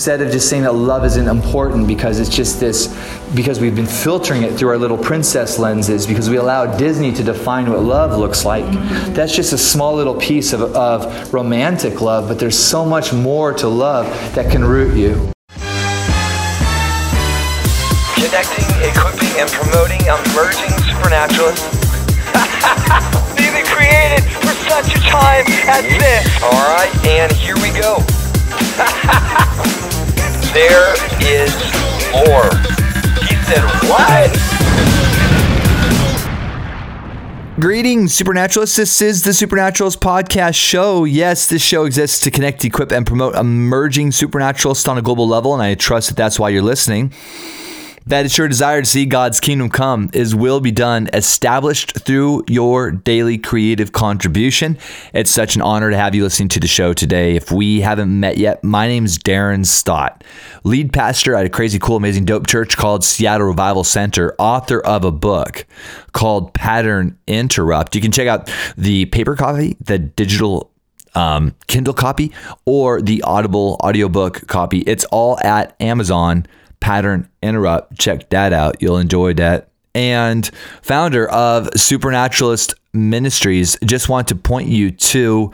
instead of just saying that love isn't important because it's just this because we've been filtering it through our little princess lenses because we allow disney to define what love looks like that's just a small little piece of, of romantic love but there's so much more to love that can root you. Connecting equipping and promoting emerging supernaturalists Being created for such a time as this. All right and here we go there is more. He said, What? Greetings, Supernaturalists. This is the Supernaturals podcast show. Yes, this show exists to connect, equip, and promote emerging supernaturalists on a global level, and I trust that that's why you're listening. That it's your desire to see God's kingdom come, His will be done, established through your daily creative contribution. It's such an honor to have you listening to the show today. If we haven't met yet, my name is Darren Stott, lead pastor at a crazy, cool, amazing, dope church called Seattle Revival Center, author of a book called Pattern Interrupt. You can check out the paper copy, the digital um, Kindle copy, or the Audible audiobook copy. It's all at Amazon pattern interrupt. Check that out. You'll enjoy that. And founder of Supernaturalist Ministries, just want to point you to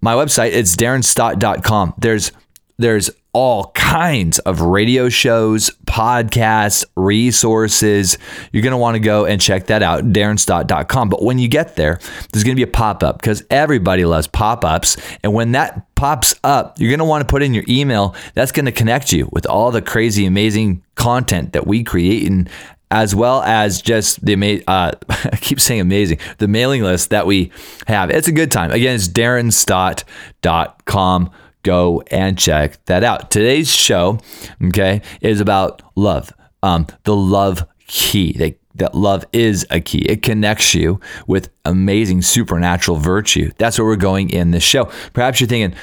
my website. It's darrenstott.com. There's there's all kinds of radio shows, podcasts, resources. You're going to want to go and check that out, darrenstott.com. But when you get there, there's going to be a pop up because everybody loves pop ups. And when that pops up, you're going to want to put in your email. That's going to connect you with all the crazy, amazing content that we create and as well as just the uh, I keep saying amazing the mailing list that we have. It's a good time. Again, it's darrenstott.com go and check that out. Today's show, okay, is about love. Um, the love key. That, that love is a key. It connects you with amazing supernatural virtue. That's where we're going in this show. Perhaps you're thinking,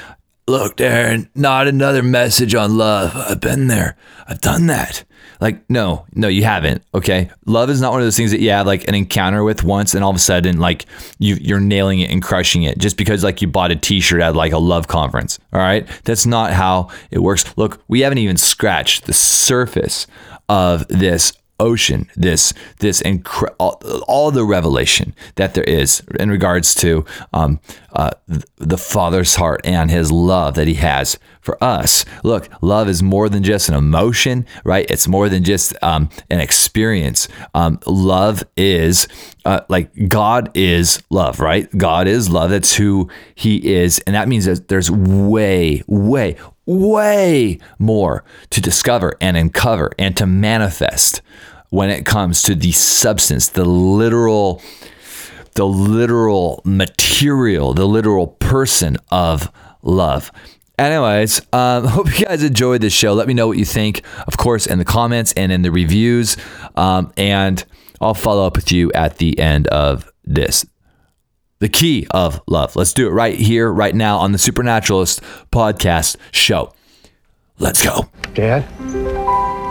look, Darren, not another message on love. I've been there. I've done that. Like, no, no, you haven't. Okay. Love is not one of those things that you have like an encounter with once and all of a sudden, like you, you're nailing it and crushing it just because like you bought a t shirt at like a love conference. All right. That's not how it works. Look, we haven't even scratched the surface of this ocean this this incre- all, all, the revelation that there is in regards to um, uh, the father's heart and his love that he has for us. Look love is more than just an emotion right? It's more than just um, an experience. Um, love is uh, like god is love right? God is love. That's who he is. And that means that there's way way way more to discover and uncover and to manifest when it comes to the substance, the literal the literal material, the literal person of love. Anyways, um, hope you guys enjoyed this show. Let me know what you think, of course, in the comments and in the reviews. Um, and I'll follow up with you at the end of this. The key of love. Let's do it right here, right now on the Supernaturalist podcast show. Let's go. Dad?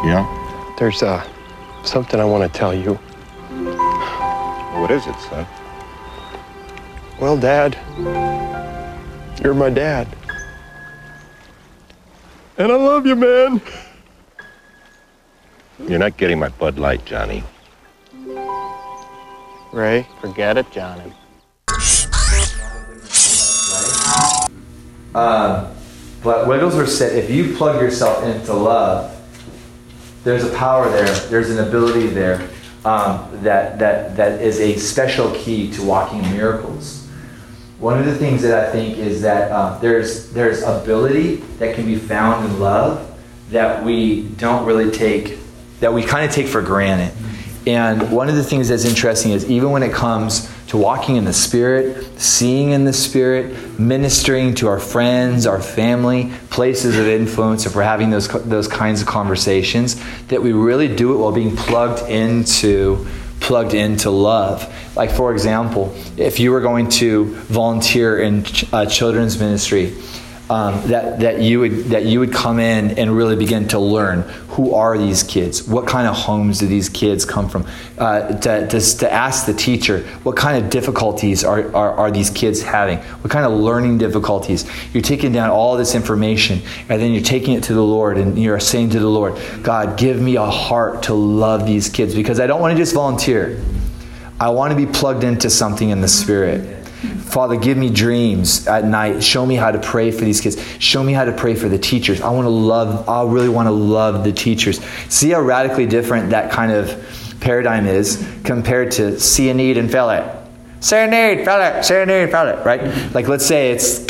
Yeah? There's a something I want to tell you. What is it, son? Well, Dad, you're my dad. And I love you, man. You're not getting my Bud Light, Johnny. Ray, forget it, Johnny. Uh, but Wigglesworth said if you plug yourself into love, there's a power there, there's an ability there um, that, that, that is a special key to walking miracles. One of the things that I think is that uh, there's, there's ability that can be found in love that we don't really take, that we kind of take for granted. And one of the things that's interesting is even when it comes to walking in the Spirit, seeing in the Spirit, ministering to our friends, our family, places of influence, if we're having those, those kinds of conversations, that we really do it while being plugged into plugged into love. Like, for example, if you were going to volunteer in ch- uh, children's ministry, um, that, that, you would, that you would come in and really begin to learn who are these kids? What kind of homes do these kids come from? Uh, to, to, to ask the teacher, what kind of difficulties are, are, are these kids having? What kind of learning difficulties? You're taking down all this information and then you're taking it to the Lord and you're saying to the Lord, God, give me a heart to love these kids because I don't want to just volunteer. I want to be plugged into something in the Spirit. Father, give me dreams at night. Show me how to pray for these kids. Show me how to pray for the teachers. I want to love, I really want to love the teachers. See how radically different that kind of paradigm is compared to see a need and fill it. See a need, fill it, see a need, fill it, right? Like, let's say it's,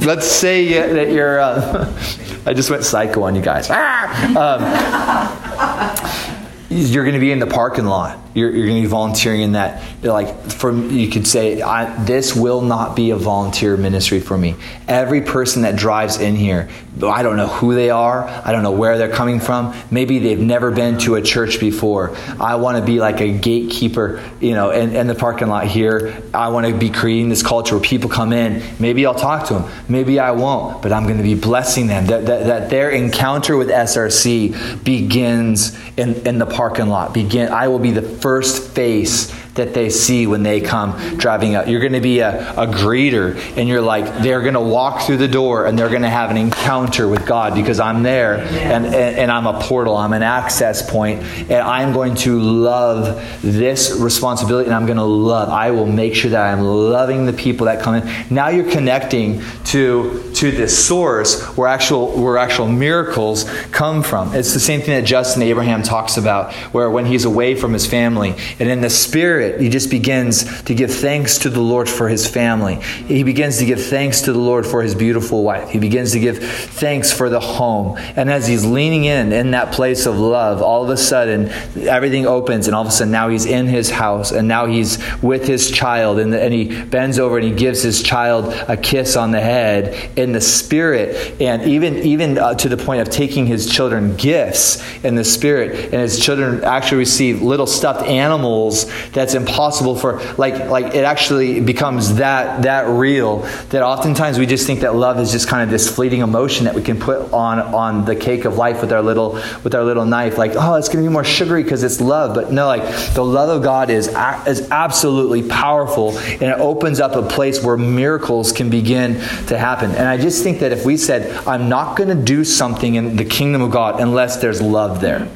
let's say that you're, uh, I just went psycho on you guys. Ah! Um, you're going to be in the parking lot. You're, you're going to be volunteering in that. Like, from you could say, this will not be a volunteer ministry for me. Every person that drives in here, I don't know who they are. I don't know where they're coming from. Maybe they've never been to a church before. I want to be like a gatekeeper, you know, in, in the parking lot here. I want to be creating this culture where people come in. Maybe I'll talk to them. Maybe I won't, but I'm going to be blessing them. That, that, that their encounter with SRC begins in, in the parking lot. Begin. I will be the first face that they see when they come driving up. You're going to be a, a greeter, and you're like, they're going to walk through the door and they're going to have an encounter with God because I'm there and, and, and, I'm a portal, I'm an access point, and I'm going to love this responsibility and I'm going to love, I will make sure that I'm loving the people that come in. Now you're connecting to, to this source where actual, where actual miracles come from. It's the same thing that Justin Abraham talks about, where when he's away from his family and in the spirit, Spirit, he just begins to give thanks to the Lord for his family. He begins to give thanks to the Lord for his beautiful wife. He begins to give thanks for the home. And as he's leaning in, in that place of love, all of a sudden, everything opens, and all of a sudden, now he's in his house, and now he's with his child, and, and he bends over and he gives his child a kiss on the head in the Spirit, and even, even uh, to the point of taking his children gifts in the Spirit, and his children actually receive little stuffed animals that that's impossible for like like it actually becomes that that real that oftentimes we just think that love is just kind of this fleeting emotion that we can put on on the cake of life with our little with our little knife. Like oh it's going to be more sugary because it's love. But no like the love of God is is absolutely powerful and it opens up a place where miracles can begin to happen. And I just think that if we said I'm not going to do something in the kingdom of God unless there's love there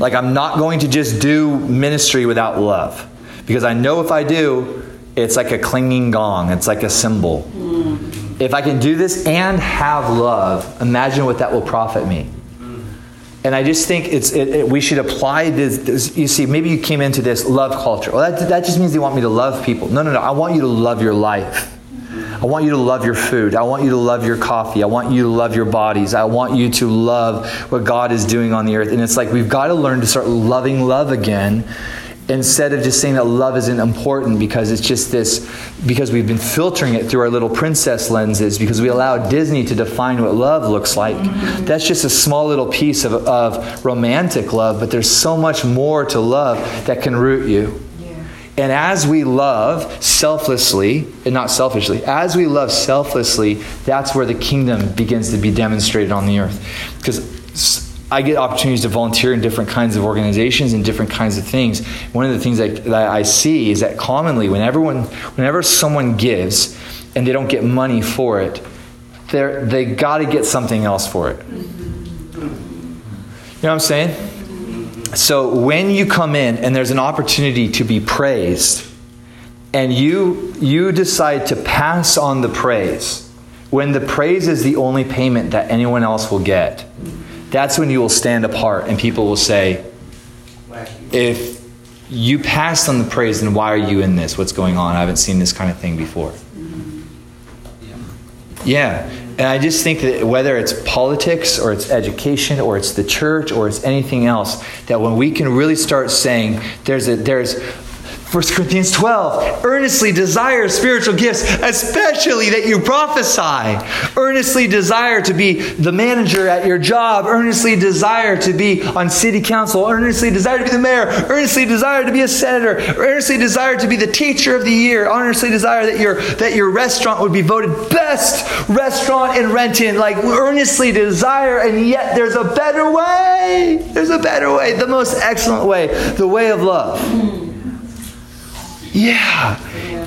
like, I'm not going to just do ministry without love. Because I know if I do, it's like a clinging gong, it's like a cymbal. Mm. If I can do this and have love, imagine what that will profit me. And I just think it's it, it, we should apply this, this, You see, maybe you came into this love culture. Well, that, that just means they want me to love people. No, no, no. I want you to love your life. I want you to love your food. I want you to love your coffee. I want you to love your bodies. I want you to love what God is doing on the earth. And it's like we've got to learn to start loving love again instead of just saying that love isn't important because it's just this because we've been filtering it through our little princess lenses because we allow disney to define what love looks like that's just a small little piece of, of romantic love but there's so much more to love that can root you and as we love selflessly, and not selfishly, as we love selflessly, that's where the kingdom begins to be demonstrated on the earth. Because I get opportunities to volunteer in different kinds of organizations and different kinds of things. One of the things that, that I see is that commonly, when everyone, whenever someone gives and they don't get money for it, they got to get something else for it. You know what I'm saying? So when you come in and there's an opportunity to be praised, and you you decide to pass on the praise, when the praise is the only payment that anyone else will get, that's when you will stand apart and people will say, if you passed on the praise, then why are you in this? What's going on? I haven't seen this kind of thing before. Yeah. And I just think that whether it's politics or it's education or it's the church or it's anything else, that when we can really start saying there's a there's 1 Corinthians 12, earnestly desire spiritual gifts, especially that you prophesy. Earnestly desire to be the manager at your job. Earnestly desire to be on city council. Earnestly desire to be the mayor. Earnestly desire to be a senator. Earnestly desire to be the teacher of the year. Earnestly desire that your, that your restaurant would be voted best restaurant in Renton. Like earnestly desire, and yet there's a better way. There's a better way, the most excellent way, the way of love. Yeah.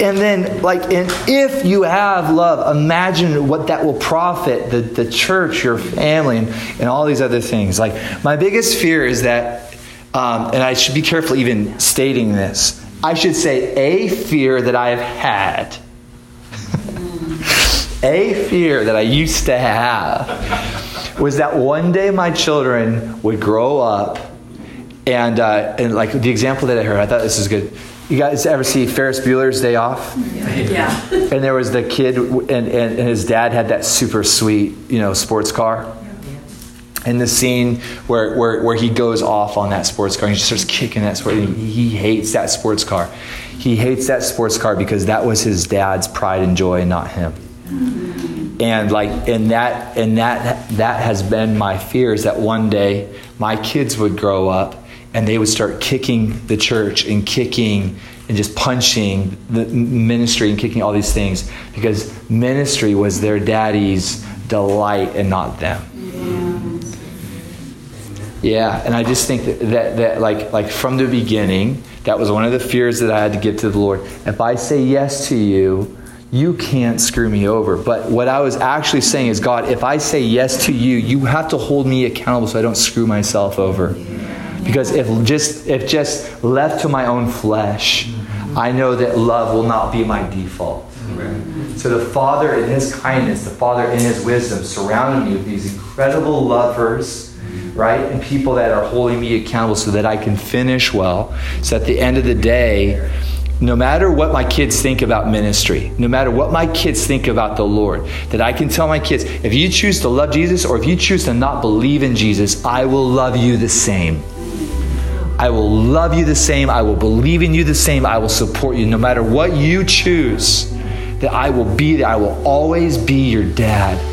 And then, like, and if you have love, imagine what that will profit the, the church, your family, and, and all these other things. Like, my biggest fear is that, um, and I should be careful even stating this, I should say a fear that I have had, a fear that I used to have, was that one day my children would grow up and, uh, and like the example that I heard, I thought this is good. You guys ever see Ferris Bueller's Day Off? Yeah. And there was the kid, and, and, and his dad had that super sweet, you know, sports car. And the scene where, where, where he goes off on that sports car, and he just starts kicking that sport. He, he hates that sports car. He hates that sports car because that was his dad's pride and joy, not him. Mm-hmm. And like, and that, and that, that has been my fear is that one day my kids would grow up and they would start kicking the church and kicking and just punching the ministry and kicking all these things because ministry was their daddy's delight and not them. Yeah, and I just think that, that, that like like from the beginning, that was one of the fears that I had to get to the Lord. If I say yes to you, you can't screw me over. But what I was actually saying is, God, if I say yes to you, you have to hold me accountable so I don't screw myself over. Because if just if just left to my own flesh, I know that love will not be my default. So the Father in His kindness, the Father in His wisdom, surrounded me with these incredible lovers, right? And people that are holding me accountable so that I can finish well. So at the end of the day, no matter what my kids think about ministry, no matter what my kids think about the Lord, that I can tell my kids, if you choose to love Jesus or if you choose to not believe in Jesus, I will love you the same. I will love you the same. I will believe in you the same. I will support you no matter what you choose. That I will be there. I will always be your dad.